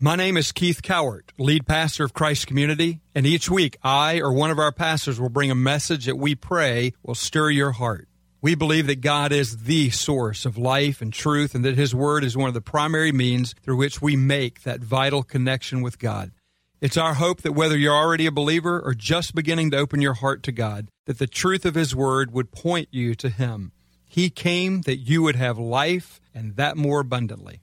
My name is Keith Cowart, lead pastor of Christ Community, and each week I or one of our pastors will bring a message that we pray will stir your heart. We believe that God is the source of life and truth, and that His Word is one of the primary means through which we make that vital connection with God. It's our hope that whether you're already a believer or just beginning to open your heart to God, that the truth of His Word would point you to Him. He came that you would have life and that more abundantly.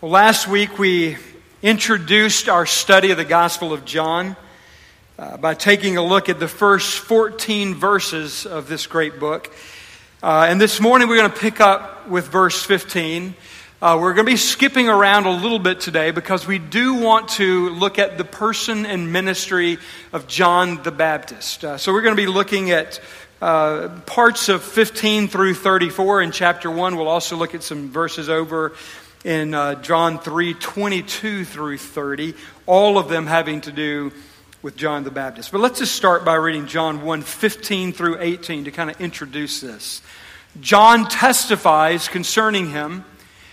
Well, last week we introduced our study of the Gospel of John uh, by taking a look at the first 14 verses of this great book. Uh, and this morning we're going to pick up with verse 15. Uh, we're going to be skipping around a little bit today because we do want to look at the person and ministry of John the Baptist. Uh, so we're going to be looking at uh, parts of 15 through 34 in chapter 1. We'll also look at some verses over in uh, John 3 22 through 30, all of them having to do with John the Baptist. But let's just start by reading John 1 15 through 18 to kind of introduce this. John testifies concerning him.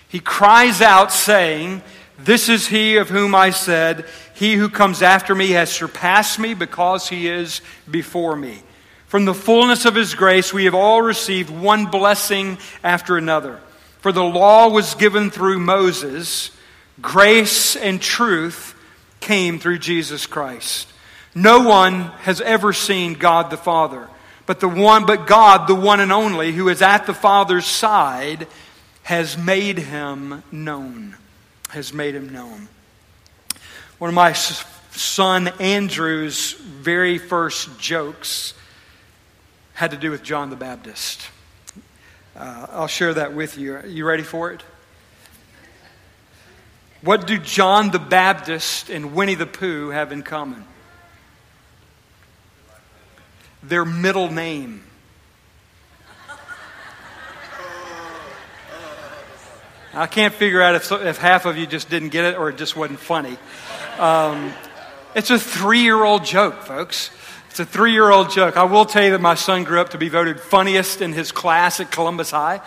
He cries out, saying, This is he of whom I said, He who comes after me has surpassed me because he is before me. From the fullness of his grace, we have all received one blessing after another. For the law was given through Moses, grace and truth came through Jesus Christ. No one has ever seen God the Father, but the one but God, the one and only, who is at the Father's side, has made him known. Has made him known. One of my son Andrew's very first jokes had to do with John the Baptist. Uh, I'll share that with you. Are you ready for it? What do John the Baptist and Winnie the Pooh have in common? Their middle name. I can't figure out if, if half of you just didn't get it or it just wasn't funny. Um, it's a three year old joke, folks. It's a three year old joke. I will tell you that my son grew up to be voted funniest in his class at Columbus High.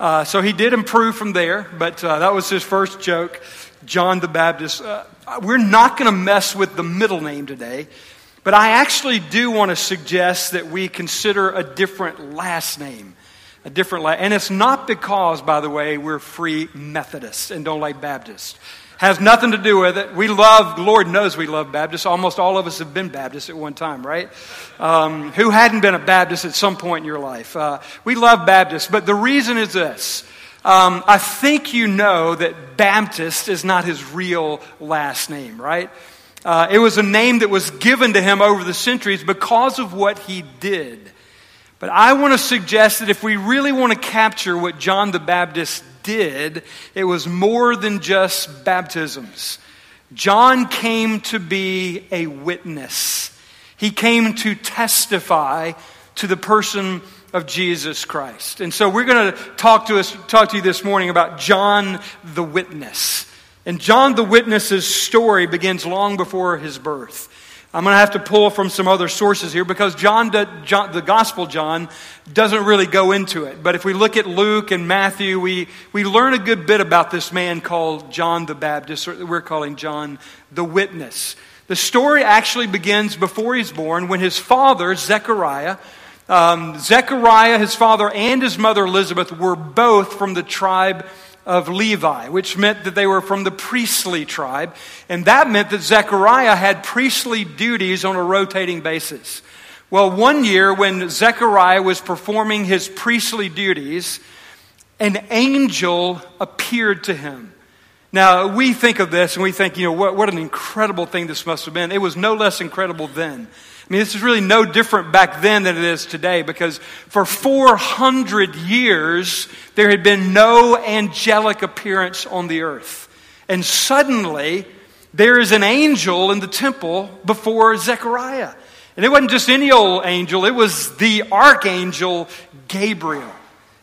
Uh, so he did improve from there, but uh, that was his first joke. John the Baptist. Uh, we're not going to mess with the middle name today, but I actually do want to suggest that we consider a different last name. A different last, and it's not because, by the way, we're free Methodists and don't like Baptists. Has nothing to do with it. We love, Lord knows we love Baptists. Almost all of us have been Baptists at one time, right? Um, who hadn't been a Baptist at some point in your life? Uh, we love Baptists, but the reason is this. Um, I think you know that Baptist is not his real last name, right? Uh, it was a name that was given to him over the centuries because of what he did. But I want to suggest that if we really want to capture what John the Baptist did, it was more than just baptisms. John came to be a witness. He came to testify to the person of Jesus Christ. And so we're going to talk to us talk to you this morning about John the witness. And John the witness's story begins long before his birth. I'm going to have to pull from some other sources here because John, John, the Gospel John doesn't really go into it. But if we look at Luke and Matthew, we, we learn a good bit about this man called John the Baptist, or we're calling John the Witness. The story actually begins before he's born when his father, Zechariah, um, Zechariah, his father, and his mother Elizabeth were both from the tribe of Levi, which meant that they were from the priestly tribe. And that meant that Zechariah had priestly duties on a rotating basis. Well, one year when Zechariah was performing his priestly duties, an angel appeared to him. Now, we think of this and we think, you know, what, what an incredible thing this must have been. It was no less incredible then. I mean, this is really no different back then than it is today because for 400 years, there had been no angelic appearance on the earth. And suddenly, there is an angel in the temple before Zechariah. And it wasn't just any old angel, it was the archangel Gabriel.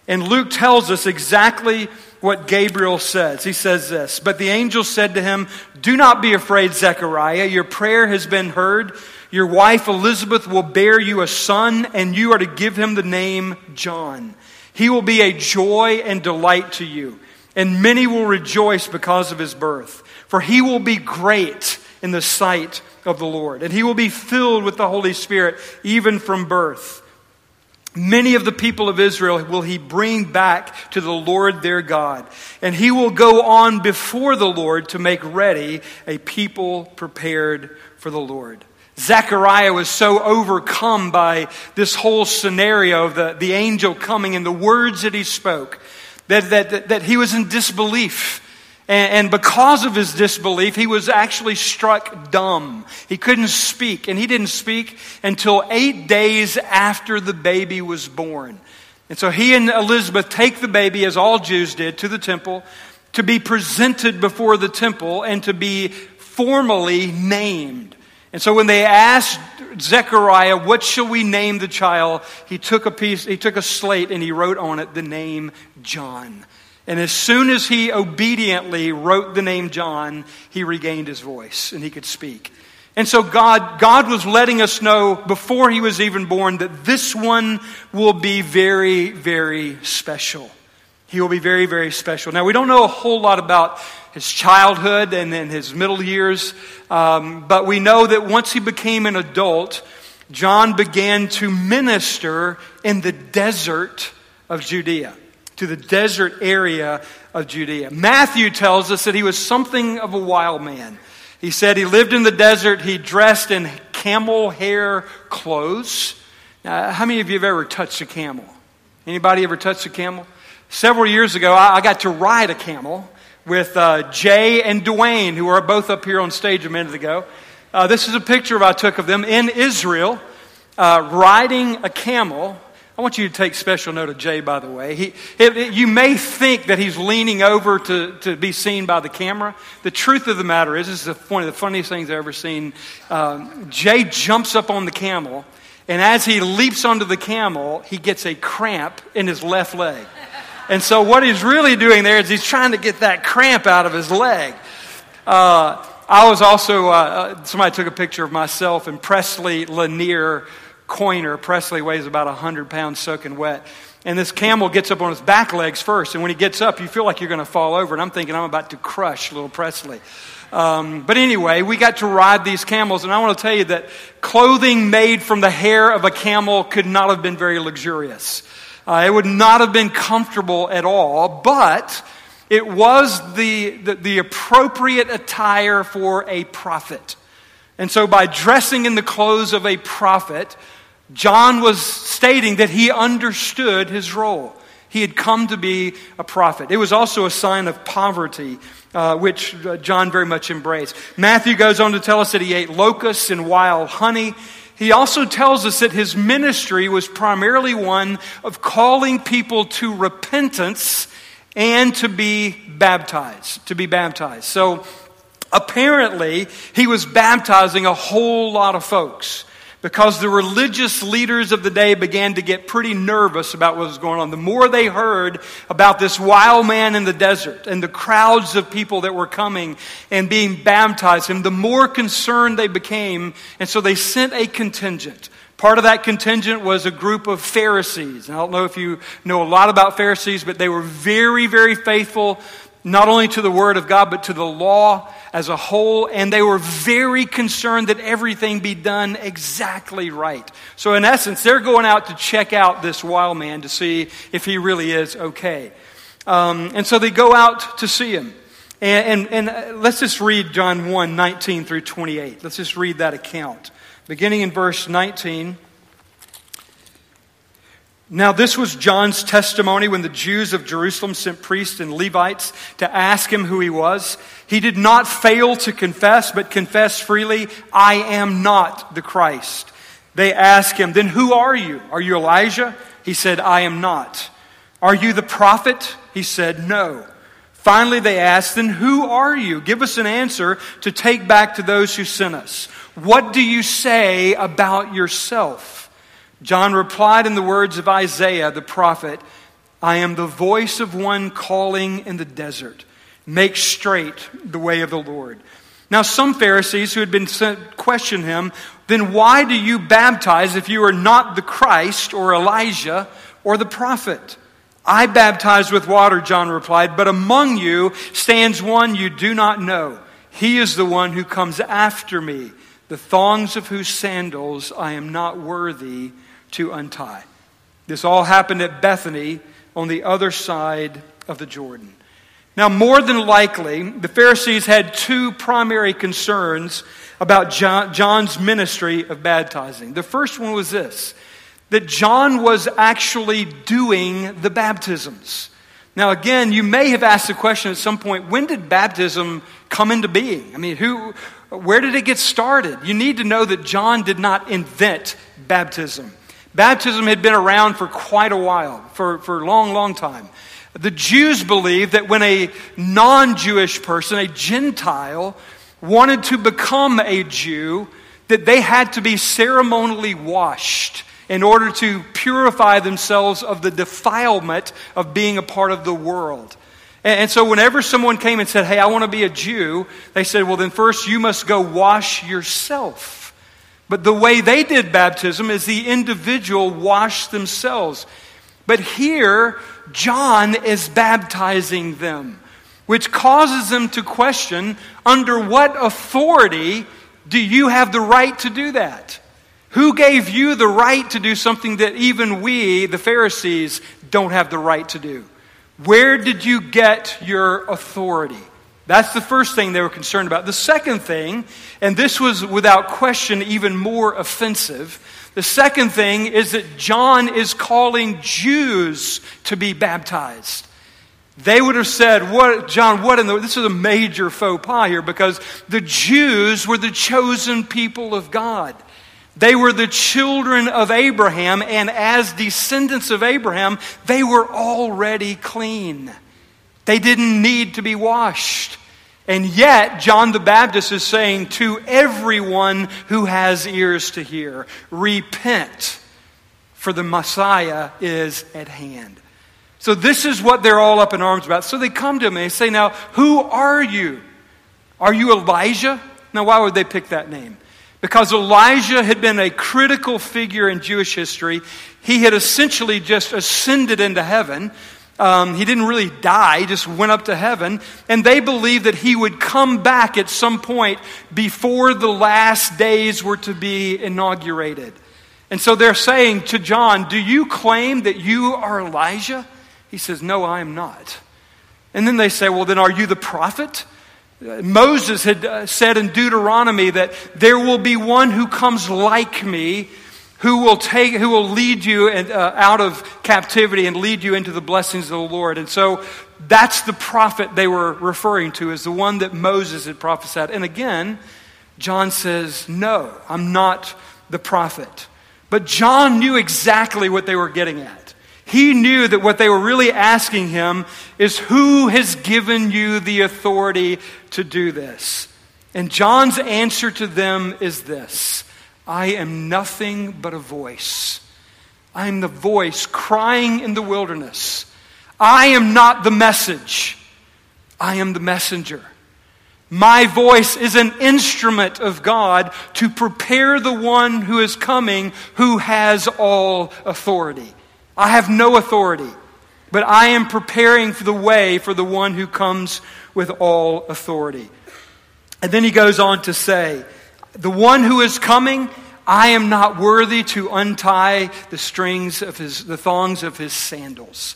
And Luke tells us exactly what Gabriel says. He says this But the angel said to him, Do not be afraid, Zechariah. Your prayer has been heard. Your wife Elizabeth will bear you a son, and you are to give him the name John. He will be a joy and delight to you, and many will rejoice because of his birth. For he will be great in the sight of the Lord, and he will be filled with the Holy Spirit even from birth. Many of the people of Israel will he bring back to the Lord their God, and he will go on before the Lord to make ready a people prepared for the Lord. Zechariah was so overcome by this whole scenario of the, the angel coming and the words that he spoke that, that, that he was in disbelief. And, and because of his disbelief, he was actually struck dumb. He couldn't speak, and he didn't speak until eight days after the baby was born. And so he and Elizabeth take the baby, as all Jews did, to the temple to be presented before the temple and to be formally named. And so when they asked Zechariah, what shall we name the child? He took a piece, he took a slate and he wrote on it the name John. And as soon as he obediently wrote the name John, he regained his voice and he could speak. And so God, God was letting us know before he was even born that this one will be very, very special. He will be very, very special. Now, we don't know a whole lot about his childhood and then his middle years. Um, but we know that once he became an adult, John began to minister in the desert of Judea, to the desert area of Judea. Matthew tells us that he was something of a wild man. He said he lived in the desert, he dressed in camel hair clothes. Now, how many of you have ever touched a camel? Anybody ever touched a camel? Several years ago, I got to ride a camel with uh, Jay and Dwayne, who are both up here on stage a minute ago. Uh, this is a picture I took of them in Israel uh, riding a camel. I want you to take special note of Jay, by the way. He, it, it, you may think that he's leaning over to, to be seen by the camera. The truth of the matter is, this is one of the funniest things I've ever seen. Um, Jay jumps up on the camel, and as he leaps onto the camel, he gets a cramp in his left leg. And so what he's really doing there is he's trying to get that cramp out of his leg. Uh, I was also, uh, uh somebody took a picture of myself and Presley Lanier Coiner. Presley weighs about 100 pounds soaking wet. And this camel gets up on his back legs first. And when he gets up, you feel like you're going to fall over. And I'm thinking I'm about to crush little Presley. Um, but anyway, we got to ride these camels. And I want to tell you that clothing made from the hair of a camel could not have been very luxurious. Uh, it would not have been comfortable at all, but it was the, the, the appropriate attire for a prophet. And so, by dressing in the clothes of a prophet, John was stating that he understood his role. He had come to be a prophet. It was also a sign of poverty, uh, which uh, John very much embraced. Matthew goes on to tell us that he ate locusts and wild honey. He also tells us that his ministry was primarily one of calling people to repentance and to be baptized, to be baptized. So apparently, he was baptizing a whole lot of folks because the religious leaders of the day began to get pretty nervous about what was going on. The more they heard about this wild man in the desert and the crowds of people that were coming and being baptized him, the more concerned they became. And so they sent a contingent. Part of that contingent was a group of Pharisees. I don't know if you know a lot about Pharisees, but they were very, very faithful not only to the Word of God, but to the law as a whole. And they were very concerned that everything be done exactly right. So, in essence, they're going out to check out this wild man to see if he really is okay. Um, and so they go out to see him. And, and, and uh, let's just read John 1 19 through 28. Let's just read that account. Beginning in verse 19. Now, this was John's testimony when the Jews of Jerusalem sent priests and Levites to ask him who he was. He did not fail to confess, but confessed freely, I am not the Christ. They asked him, Then who are you? Are you Elijah? He said, I am not. Are you the prophet? He said, No. Finally, they asked, Then who are you? Give us an answer to take back to those who sent us. What do you say about yourself? John replied in the words of Isaiah the prophet I am the voice of one calling in the desert, make straight the way of the Lord. Now, some Pharisees who had been sent questioned him, then why do you baptize if you are not the Christ or Elijah or the prophet? I baptize with water, John replied, but among you stands one you do not know He is the one who comes after me, the thongs of whose sandals I am not worthy to untie. This all happened at Bethany on the other side of the Jordan. Now, more than likely, the Pharisees had two primary concerns about John, John's ministry of baptizing. The first one was this that John was actually doing the baptisms. Now, again, you may have asked the question at some point when did baptism come into being? I mean, who, where did it get started? You need to know that John did not invent baptism. Baptism had been around for quite a while, for, for a long, long time. The Jews believed that when a non Jewish person, a Gentile, wanted to become a Jew, that they had to be ceremonially washed in order to purify themselves of the defilement of being a part of the world. And so, whenever someone came and said, Hey, I want to be a Jew, they said, Well, then first you must go wash yourself. But the way they did baptism is the individual washed themselves. But here, John is baptizing them, which causes them to question under what authority do you have the right to do that? Who gave you the right to do something that even we, the Pharisees, don't have the right to do? Where did you get your authority? That's the first thing they were concerned about. The second thing, and this was without question even more offensive, the second thing is that John is calling Jews to be baptized. They would have said, "What, John? What in the? This is a major faux pas here because the Jews were the chosen people of God. They were the children of Abraham, and as descendants of Abraham, they were already clean. They didn't need to be washed. And yet, John the Baptist is saying to everyone who has ears to hear, repent, for the Messiah is at hand. So, this is what they're all up in arms about. So, they come to him and they say, Now, who are you? Are you Elijah? Now, why would they pick that name? Because Elijah had been a critical figure in Jewish history. He had essentially just ascended into heaven. Um, he didn't really die, he just went up to heaven. And they believed that he would come back at some point before the last days were to be inaugurated. And so they're saying to John, Do you claim that you are Elijah? He says, No, I am not. And then they say, Well, then are you the prophet? Moses had uh, said in Deuteronomy that there will be one who comes like me who will take who will lead you uh, out of captivity and lead you into the blessings of the lord. And so that's the prophet they were referring to as the one that moses had prophesied. And again john says no i'm not the prophet. But john knew exactly what they were getting at. He knew that what they were really asking him is who has given you the authority to do this? And john's answer to them is this I am nothing but a voice. I am the voice crying in the wilderness. I am not the message. I am the messenger. My voice is an instrument of God to prepare the one who is coming who has all authority. I have no authority, but I am preparing for the way for the one who comes with all authority. And then he goes on to say, the one who is coming, I am not worthy to untie the strings of his, the thongs of his sandals.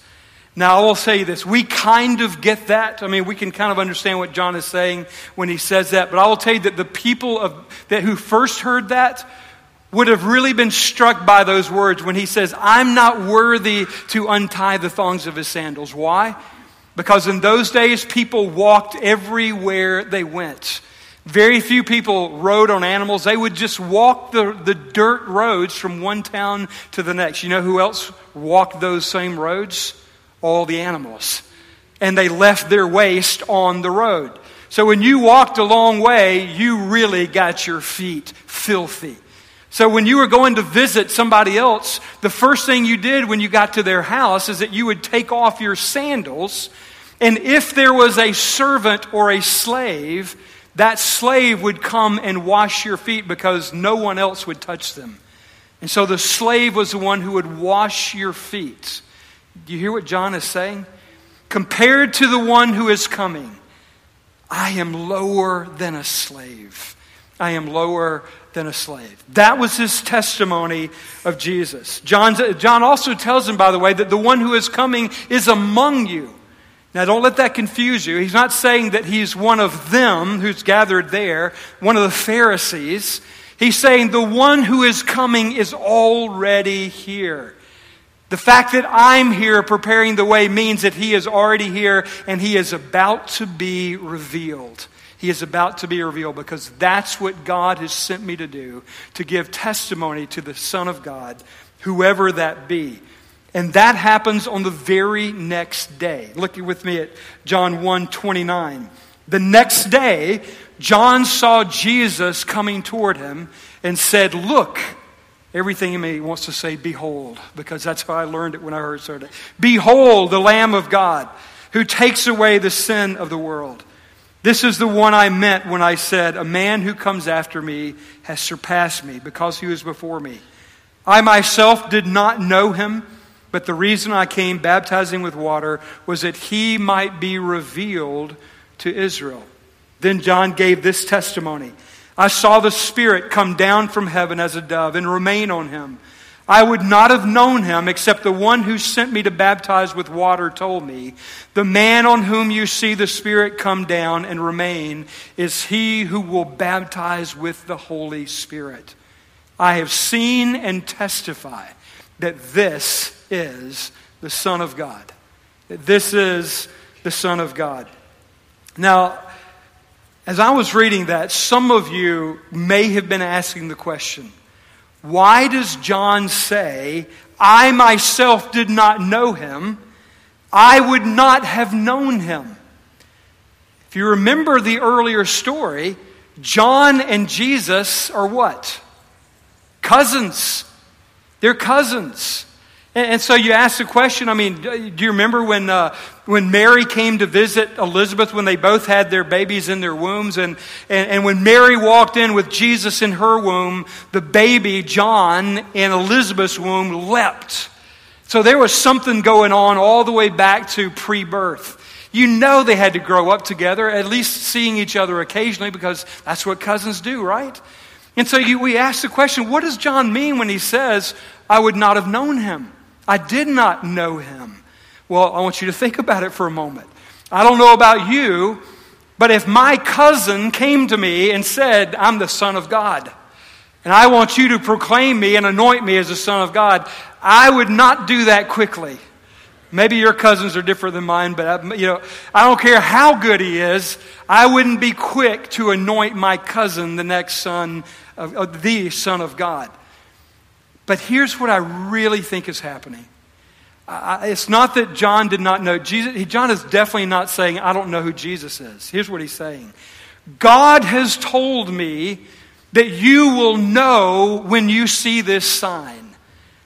Now, I will say this. We kind of get that. I mean, we can kind of understand what John is saying when he says that. But I will tell you that the people of, that who first heard that would have really been struck by those words when he says, I'm not worthy to untie the thongs of his sandals. Why? Because in those days, people walked everywhere they went. Very few people rode on animals. They would just walk the, the dirt roads from one town to the next. You know who else walked those same roads? All the animals. And they left their waste on the road. So when you walked a long way, you really got your feet filthy. So when you were going to visit somebody else, the first thing you did when you got to their house is that you would take off your sandals. And if there was a servant or a slave, that slave would come and wash your feet because no one else would touch them. And so the slave was the one who would wash your feet. Do you hear what John is saying? Compared to the one who is coming, I am lower than a slave. I am lower than a slave. That was his testimony of Jesus. John's, John also tells him, by the way, that the one who is coming is among you. Now, don't let that confuse you. He's not saying that he's one of them who's gathered there, one of the Pharisees. He's saying the one who is coming is already here. The fact that I'm here preparing the way means that he is already here and he is about to be revealed. He is about to be revealed because that's what God has sent me to do to give testimony to the Son of God, whoever that be. And that happens on the very next day. Look with me at John 1 29. The next day, John saw Jesus coming toward him and said, Look, everything in me wants to say, Behold, because that's how I learned it when I heard it. Behold, the Lamb of God who takes away the sin of the world. This is the one I meant when I said, A man who comes after me has surpassed me because he was before me. I myself did not know him, but the reason I came baptizing with water was that he might be revealed to Israel. Then John gave this testimony I saw the Spirit come down from heaven as a dove and remain on him. I would not have known him except the one who sent me to baptize with water told me, The man on whom you see the Spirit come down and remain is he who will baptize with the Holy Spirit. I have seen and testify that this is the Son of God. That this is the Son of God. Now, as I was reading that, some of you may have been asking the question why does John say, I myself did not know him? I would not have known him. If you remember the earlier story, John and Jesus are what? Cousins. They're cousins. And, so you ask the question I mean, do you remember when, uh, when Mary came to visit Elizabeth when they both had their babies in their wombs? And, and, and when Mary walked in with Jesus in her womb, the baby, John, in Elizabeth's womb leapt. So there was something going on all the way back to pre birth. You know they had to grow up together, at least seeing each other occasionally, because that's what cousins do, right? And so you, we ask the question what does John mean when he says, I would not have known him? I did not know him. Well, I want you to think about it for a moment. I don't know about you, but if my cousin came to me and said, I'm the Son of God, and I want you to proclaim me and anoint me as the Son of God, I would not do that quickly. Maybe your cousins are different than mine, but I, you know, I don't care how good he is. I wouldn't be quick to anoint my cousin the next son of, of the Son of God. But here's what I really think is happening. it's not that John did not know Jesus. John is definitely not saying, I don't know who Jesus is. Here's what he's saying God has told me that you will know when you see this sign.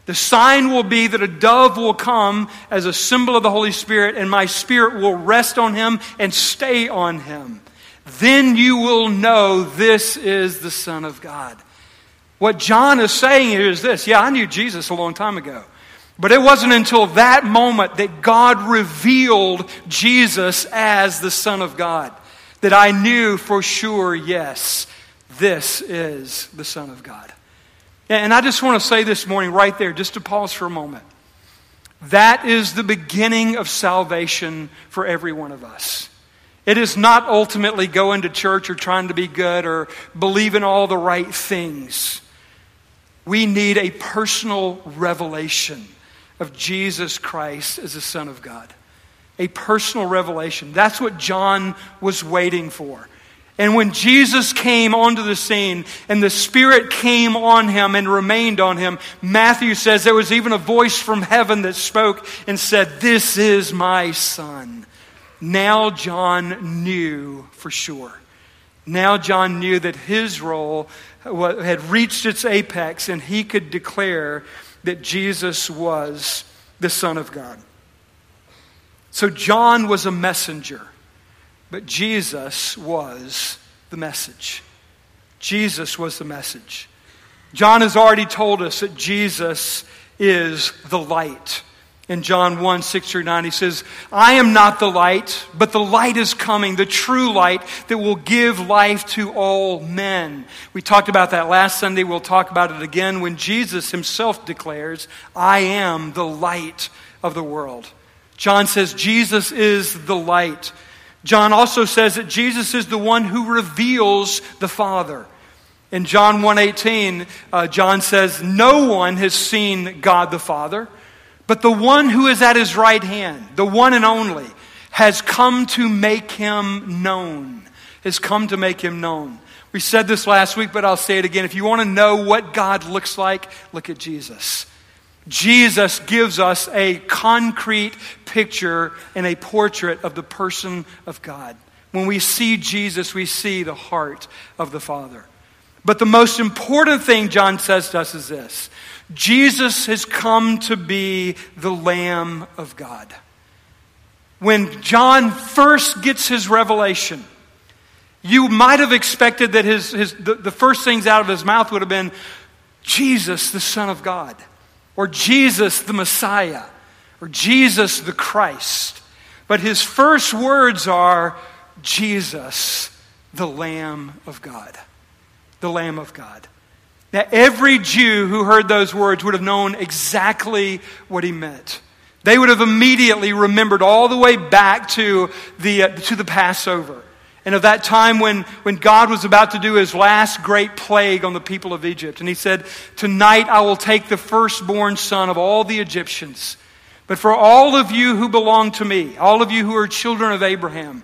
The sign will be that a dove will come as a symbol of the Holy Spirit, and my spirit will rest on him and stay on him. Then you will know this is the Son of God. What John is saying here is this yeah, I knew Jesus a long time ago. But it wasn't until that moment that God revealed Jesus as the Son of God that I knew for sure, yes, this is the Son of God. And I just want to say this morning, right there, just to pause for a moment. That is the beginning of salvation for every one of us. It is not ultimately going to church or trying to be good or believe in all the right things. We need a personal revelation of Jesus Christ as the Son of God. A personal revelation. That's what John was waiting for. And when Jesus came onto the scene and the Spirit came on him and remained on him, Matthew says there was even a voice from heaven that spoke and said, This is my Son. Now John knew for sure. Now John knew that his role had reached its apex and he could declare that Jesus was the Son of God. So John was a messenger, but Jesus was the message. Jesus was the message. John has already told us that Jesus is the light. in John 1 6 through 9. He says, I am not the light, but the light is coming, the true light that will give life to all men. We talked about that last Sunday. We'll talk about it again when Jesus himself declares, I am the light of the world. John says, Jesus is the light. John also says that Jesus is the one who reveals the Father. In John 1:18, uh, John says, "No one has seen God the Father." But the one who is at his right hand, the one and only, has come to make him known. Has come to make him known. We said this last week, but I'll say it again. If you want to know what God looks like, look at Jesus. Jesus gives us a concrete picture and a portrait of the person of God. When we see Jesus, we see the heart of the Father. But the most important thing John says to us is this Jesus has come to be the Lamb of God. When John first gets his revelation, you might have expected that his, his, the, the first things out of his mouth would have been Jesus, the Son of God, or Jesus, the Messiah, or Jesus, the Christ. But his first words are Jesus, the Lamb of God. The Lamb of God. Now, every Jew who heard those words would have known exactly what he meant. They would have immediately remembered all the way back to the, uh, to the Passover and of that time when, when God was about to do his last great plague on the people of Egypt. And he said, Tonight I will take the firstborn son of all the Egyptians. But for all of you who belong to me, all of you who are children of Abraham,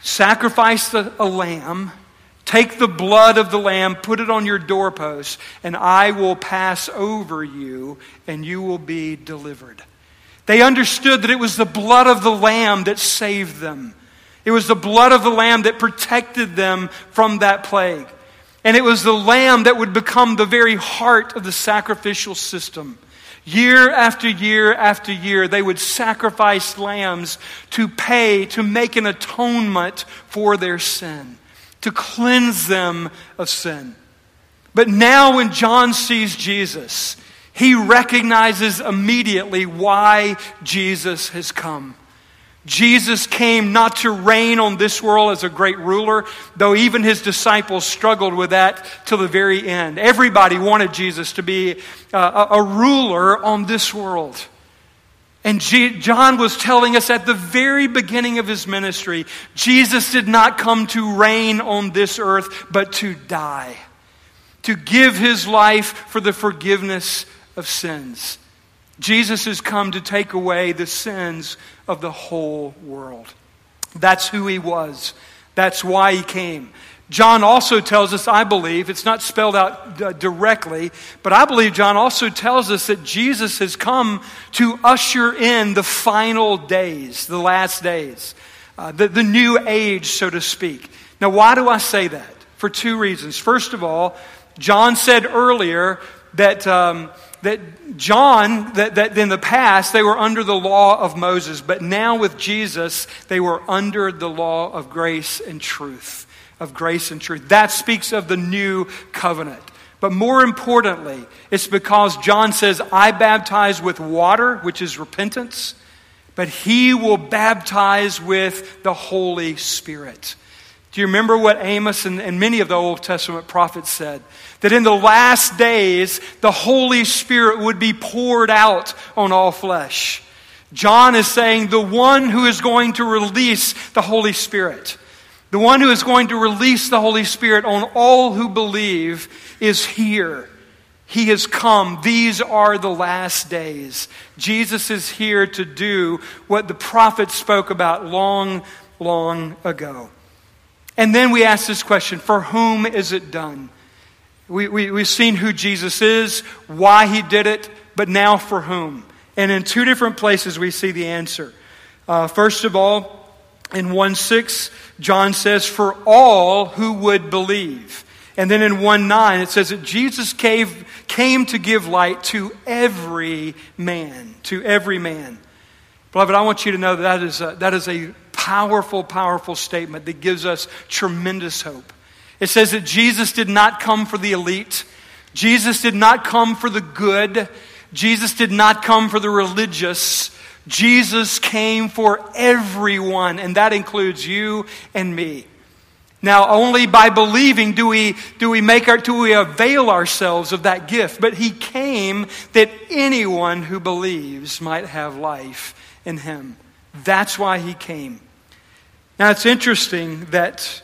sacrifice a, a lamb Take the blood of the lamb, put it on your doorpost, and I will pass over you, and you will be delivered. They understood that it was the blood of the lamb that saved them. It was the blood of the lamb that protected them from that plague. And it was the lamb that would become the very heart of the sacrificial system. Year after year after year, they would sacrifice lambs to pay, to make an atonement for their sin to cleanse them of sin. But now, when John sees Jesus, he recognizes immediately why Jesus has come. Jesus came not to reign on this world as a great ruler, though even his disciples struggled with that till the very end. Everybody wanted Jesus to be uh, a, a ruler on this world. And G- John was telling us at the very beginning of his ministry, Jesus did not come to reign on this earth, but to die, to give his life for the forgiveness of sins. Jesus has come to take away the sins of the whole world. That's who he was. That's why he came. John also tells us, I believe, it's not spelled out uh, directly, but I believe John also tells us that Jesus has come to usher in the final days, the last days, uh, the, the new age, so to speak. Now, why do I say that? For two reasons. First of all, John said earlier that. Um, that John, that, that in the past they were under the law of Moses, but now with Jesus they were under the law of grace and truth of grace and truth. That speaks of the new covenant. But more importantly, it's because John says, I baptize with water, which is repentance, but he will baptize with the Holy Spirit. Do you remember what Amos and, and, many of the Old Testament prophets said? That in the last days, the Holy Spirit would be poured out on all flesh. John is saying the one who is going to release the Holy Spirit the one who is going to release the Holy Spirit on all who believe is here. He has come. These are the last days. Jesus is here to do what the prophets spoke about long, long ago. And then we ask this question for whom is it done? We, we, we've seen who Jesus is, why he did it, but now for whom? And in two different places we see the answer. Uh, first of all, in 1 6, John says, for all who would believe. And then in 1 9, it says that Jesus came, came to give light to every man. To every man. Beloved, I want you to know that, that is, a, that is a powerful, powerful statement that gives us tremendous hope. It says that Jesus did not come for the elite, Jesus did not come for the good. Jesus did not come for the religious. Jesus came for everyone, and that includes you and me. Now, only by believing do we, do we make our, do we avail ourselves of that gift. But he came that anyone who believes might have life in him. That's why he came. Now, it's interesting that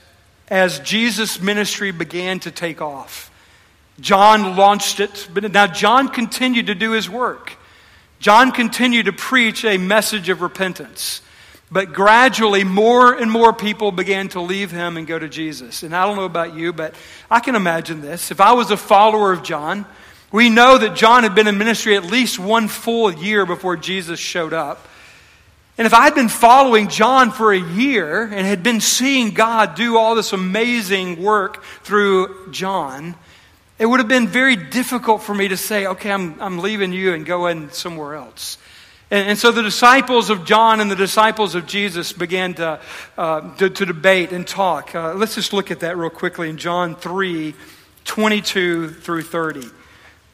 as Jesus' ministry began to take off, John launched it, but now John continued to do his work. John continued to preach a message of repentance. But gradually, more and more people began to leave him and go to Jesus. And I don't know about you, but I can imagine this. If I was a follower of John, we know that John had been in ministry at least one full year before Jesus showed up. And if I'd been following John for a year and had been seeing God do all this amazing work through John, it would have been very difficult for me to say, okay, I'm, I'm leaving you and going somewhere else. And, and, so the disciples of John and the disciples of Jesus began to, uh, to, to, debate and talk. Uh, let's just look at that real quickly in John 3 22 through 30.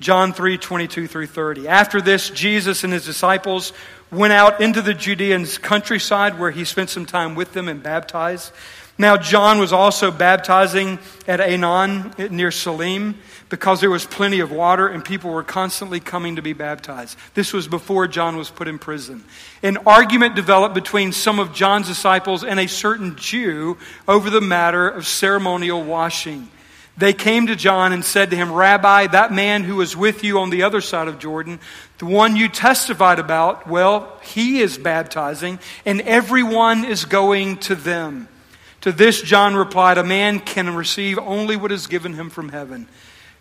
John 3 22 through 30. After this, Jesus and his disciples went out into the Judean countryside where he spent some time with them and baptized. Now, John was also baptizing at Aenon near Salim because there was plenty of water and people were constantly coming to be baptized. This was before John was put in prison. An argument developed between some of John's disciples and a certain Jew over the matter of ceremonial washing. They came to John and said to him, Rabbi, that man who was with you on the other side of Jordan, the one you testified about, well, he is baptizing, and everyone is going to them. To this, John replied, A man can receive only what is given him from heaven.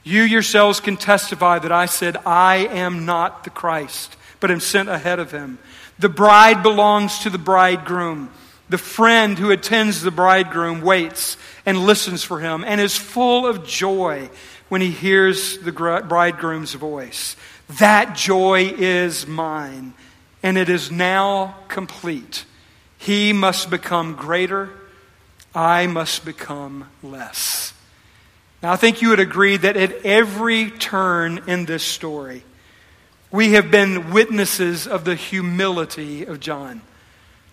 You yourselves can testify that I said, I am not the Christ, but am sent ahead of him. The bride belongs to the bridegroom. The friend who attends the bridegroom waits and listens for him and is full of joy when he hears the bridegroom's voice. That joy is mine, and it is now complete. He must become greater I must become less. Now, I think you would agree that at every turn in this story, we have been witnesses of the humility of John.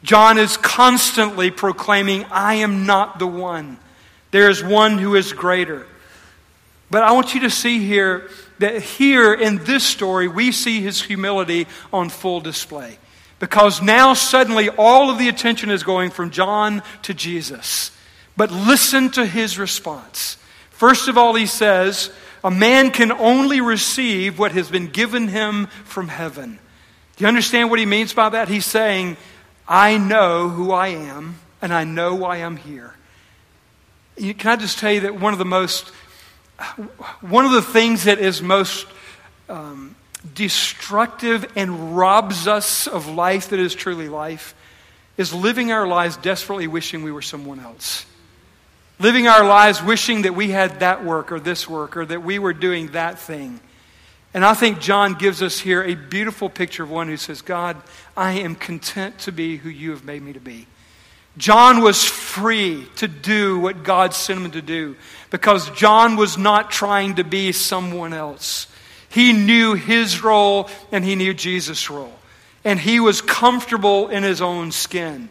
John is constantly proclaiming, I am not the one. There is one who is greater. But I want you to see here that here in this story, we see his humility on full display. Because now suddenly all of the attention is going from John to Jesus. But listen to his response. First of all, he says, A man can only receive what has been given him from heaven. Do you understand what he means by that? He's saying, I know who I am, and I know why I'm here. Can I just tell you that one of the most, one of the things that is most um, destructive and robs us of life that is truly life is living our lives desperately wishing we were someone else. Living our lives wishing that we had that work or this work or that we were doing that thing. And I think John gives us here a beautiful picture of one who says, God, I am content to be who you have made me to be. John was free to do what God sent him to do because John was not trying to be someone else. He knew his role and he knew Jesus' role. And he was comfortable in his own skin.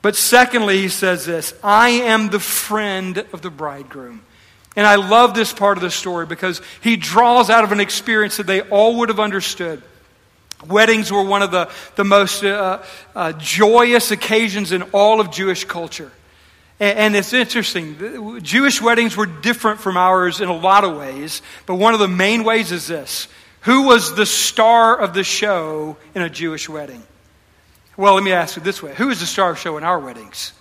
But secondly, he says this I am the friend of the bridegroom. And I love this part of the story because he draws out of an experience that they all would have understood. Weddings were one of the, the most uh, uh, joyous occasions in all of Jewish culture. And it's interesting. Jewish weddings were different from ours in a lot of ways, but one of the main ways is this Who was the star of the show in a Jewish wedding? Well, let me ask you this way Who is the star of the show in our weddings?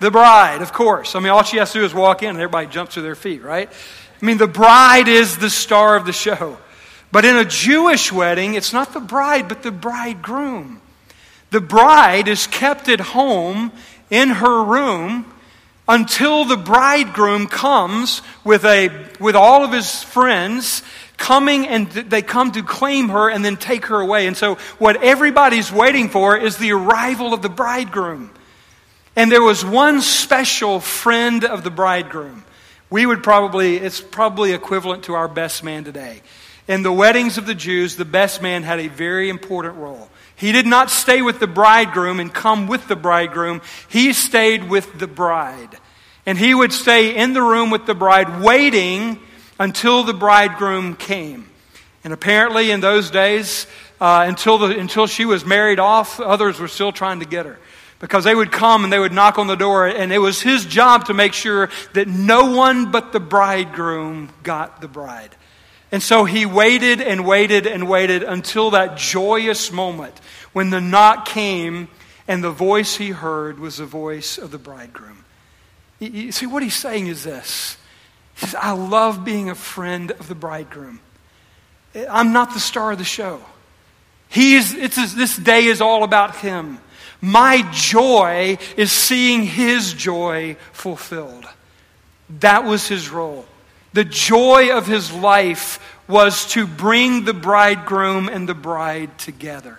The bride, of course. I mean, all she has to do is walk in and everybody jumps to their feet, right? I mean, the bride is the star of the show. But in a Jewish wedding, it's not the bride, but the bridegroom. The bride is kept at home in her room until the bridegroom comes with, a, with all of his friends coming and they come to claim her and then take her away. And so, what everybody's waiting for is the arrival of the bridegroom. And there was one special friend of the bridegroom. We would probably, it's probably equivalent to our best man today. In the weddings of the Jews, the best man had a very important role. He did not stay with the bridegroom and come with the bridegroom. He stayed with the bride. And he would stay in the room with the bride, waiting until the bridegroom came. And apparently, in those days, uh, until, the, until she was married off, others were still trying to get her. Because they would come and they would knock on the door, and it was his job to make sure that no one but the bridegroom got the bride. And so he waited and waited and waited until that joyous moment when the knock came and the voice he heard was the voice of the bridegroom. You see, what he's saying is this He says, I love being a friend of the bridegroom. I'm not the star of the show. It's, this day is all about him. My joy is seeing his joy fulfilled. That was his role. The joy of his life was to bring the bridegroom and the bride together.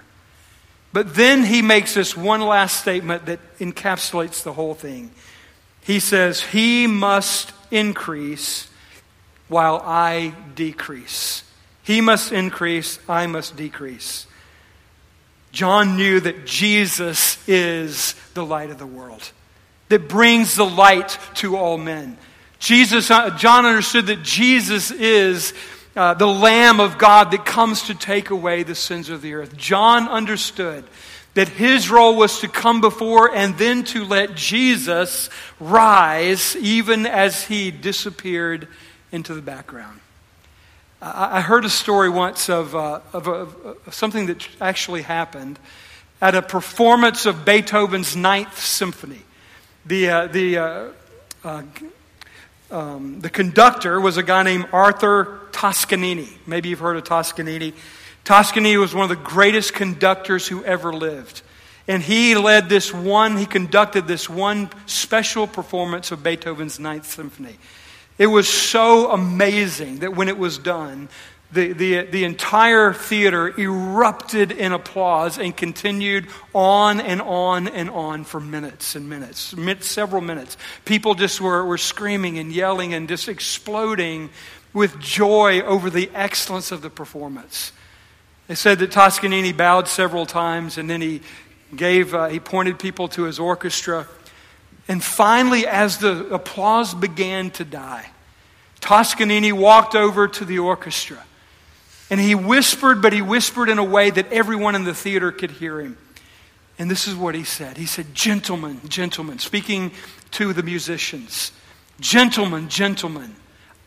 But then he makes this one last statement that encapsulates the whole thing. He says, He must increase while I decrease. He must increase, I must decrease. John knew that Jesus is the light of the world, that brings the light to all men. Jesus, uh, John understood that Jesus is uh, the Lamb of God that comes to take away the sins of the earth. John understood that his role was to come before and then to let Jesus rise even as he disappeared into the background. I heard a story once of, uh, of, something that actually happened at a performance of Beethoven's Ninth Symphony. The, uh, the, uh um, the conductor was a guy named Arthur Toscanini. Maybe you've heard of Toscanini. Toscanini was one of the greatest conductors who ever lived. And he led this one, he conducted this one special performance of Beethoven's Ninth Symphony. It was so amazing that when it was done, the, the, the entire theater erupted in applause and continued on and on and on for minutes and minutes, several minutes. People just were, were screaming and yelling and just exploding with joy over the excellence of the performance. They said that Toscanini bowed several times and then he gave, uh, he pointed people to his orchestra. And finally, as the applause began to die, Toscanini walked over to the orchestra and he whispered, but he whispered in a way that everyone in the theater could hear him. And this is what he said He said, Gentlemen, gentlemen, speaking to the musicians, gentlemen, gentlemen,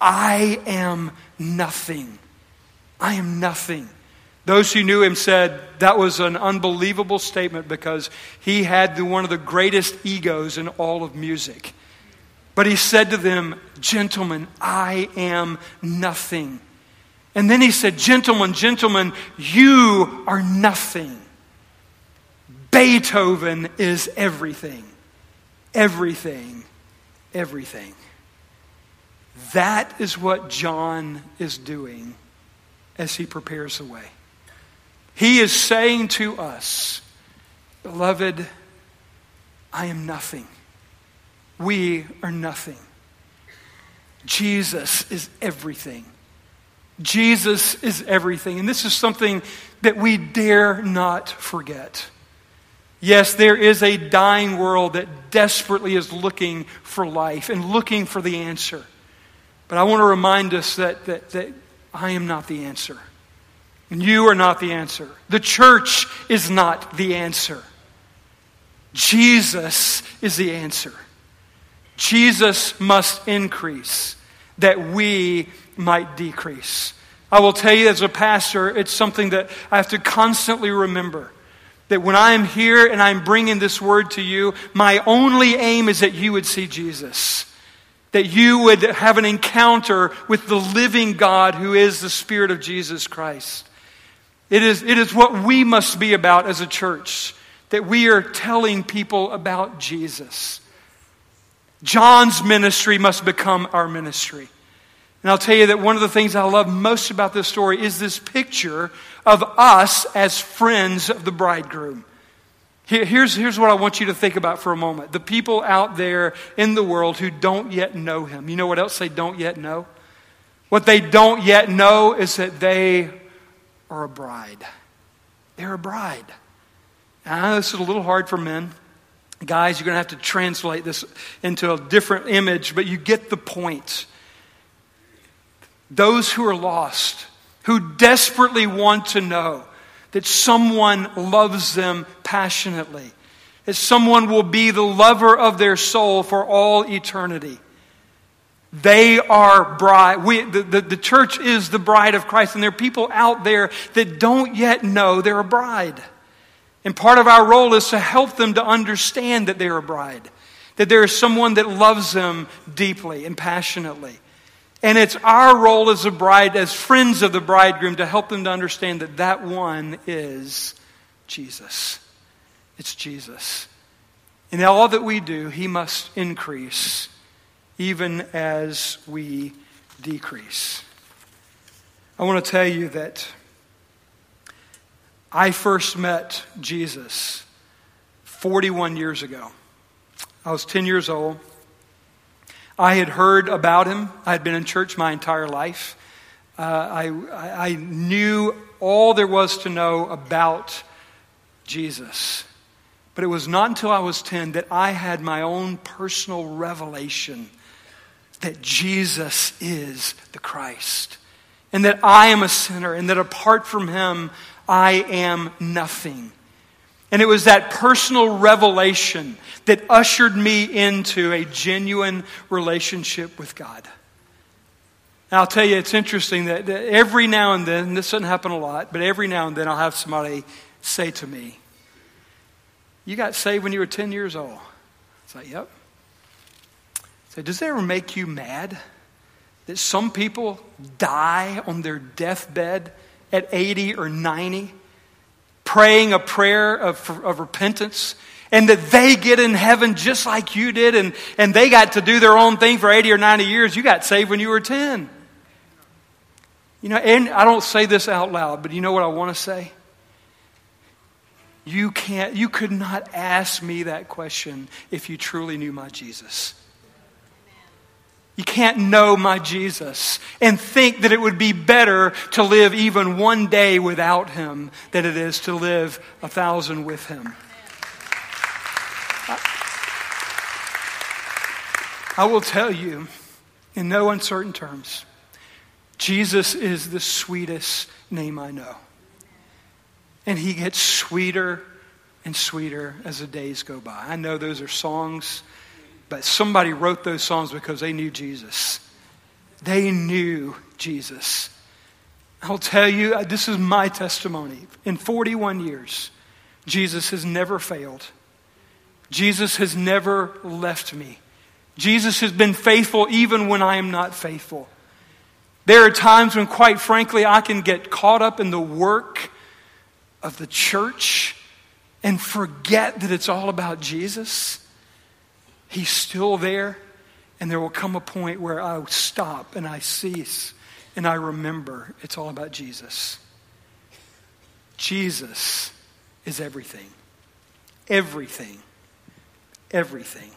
I am nothing. I am nothing. Those who knew him said that was an unbelievable statement because he had the, one of the greatest egos in all of music. But he said to them, Gentlemen, I am nothing. And then he said, Gentlemen, gentlemen, you are nothing. Beethoven is everything. Everything. Everything. That is what John is doing as he prepares the way. He is saying to us, Beloved, I am nothing. We are nothing. Jesus is everything. Jesus is everything. And this is something that we dare not forget. Yes, there is a dying world that desperately is looking for life and looking for the answer. But I want to remind us that, that, that I am not the answer. And you are not the answer. The church is not the answer. Jesus is the answer. Jesus must increase that we might decrease. I will tell you as a pastor, it's something that I have to constantly remember. That when I am here and I'm bringing this word to you, my only aim is that you would see Jesus that you would have an encounter with the living God who is the Spirit of Jesus Christ. It is, it is what we must be about as a church, that we are telling people about Jesus. John's ministry must become our ministry. And I'll tell you that one of the things I love most about this story is this picture of us as friends of the bridegroom. Here's, here's what I want you to think about for a moment. The people out there in the world who don't yet know him. You know what else they don't yet know? What they don't yet know is that they are a bride. They're a bride. I know this is a little hard for men. Guys, you're going to have to translate this into a different image, but you get the point. Those who are lost, who desperately want to know that someone loves them passionately, that someone will be the lover of their soul for all eternity. They are bride. We, the, the, the, church is the bride of Christ, and there are people out there that don't yet know they're a bride. And part of our role is to help them to understand that they're a bride, that there is someone that loves them deeply and passionately. And it's our role as a bride, as friends of the bridegroom, to help them to understand that that one is Jesus. It's Jesus. In all that we do, he must increase even as we decrease. I want to tell you that I first met Jesus 41 years ago. I was 10 years old. I had heard about him. I had been in church my entire life. Uh, I, I knew all there was to know about Jesus. But it was not until I was 10 that I had my own personal revelation that Jesus is the Christ, and that I am a sinner, and that apart from him, I am nothing. And it was that personal revelation that ushered me into a genuine relationship with God. Now, I'll tell you, it's interesting that every now and then, this doesn't happen a lot, but every now and then I'll have somebody say to me, You got saved when you were 10 years old. It's like, Yep. So, does that ever make you mad that some people die on their deathbed at 80 or 90, praying a prayer of, of repentance, and that they get in heaven just like you did, and, and they got to do their own thing for 80 or 90 years? You got saved when you were 10. You know, and I don't say this out loud, but you know what I want to say? You can't, you could not ask me that question if you truly knew my Jesus. You can't know my Jesus and think that it would be better to live even one day without him than it is to live a thousand with him. I will tell you in no uncertain terms Jesus is the sweetest name I know. And he gets sweeter and sweeter as the days go by. I know those are songs but somebody wrote those songs because they knew Jesus. They knew Jesus. I'll tell you, uh, this is my testimony. In 41 years, Jesus has never failed. Jesus has never left me. Jesus has been faithful even when I am not faithful. There are times when, quite frankly, I can get caught up in the work of the church and forget that it's all about Jesus. He's still there, and there will come a point where I stop and I cease and I remember it's all about Jesus. Jesus is everything. Everything. Everything.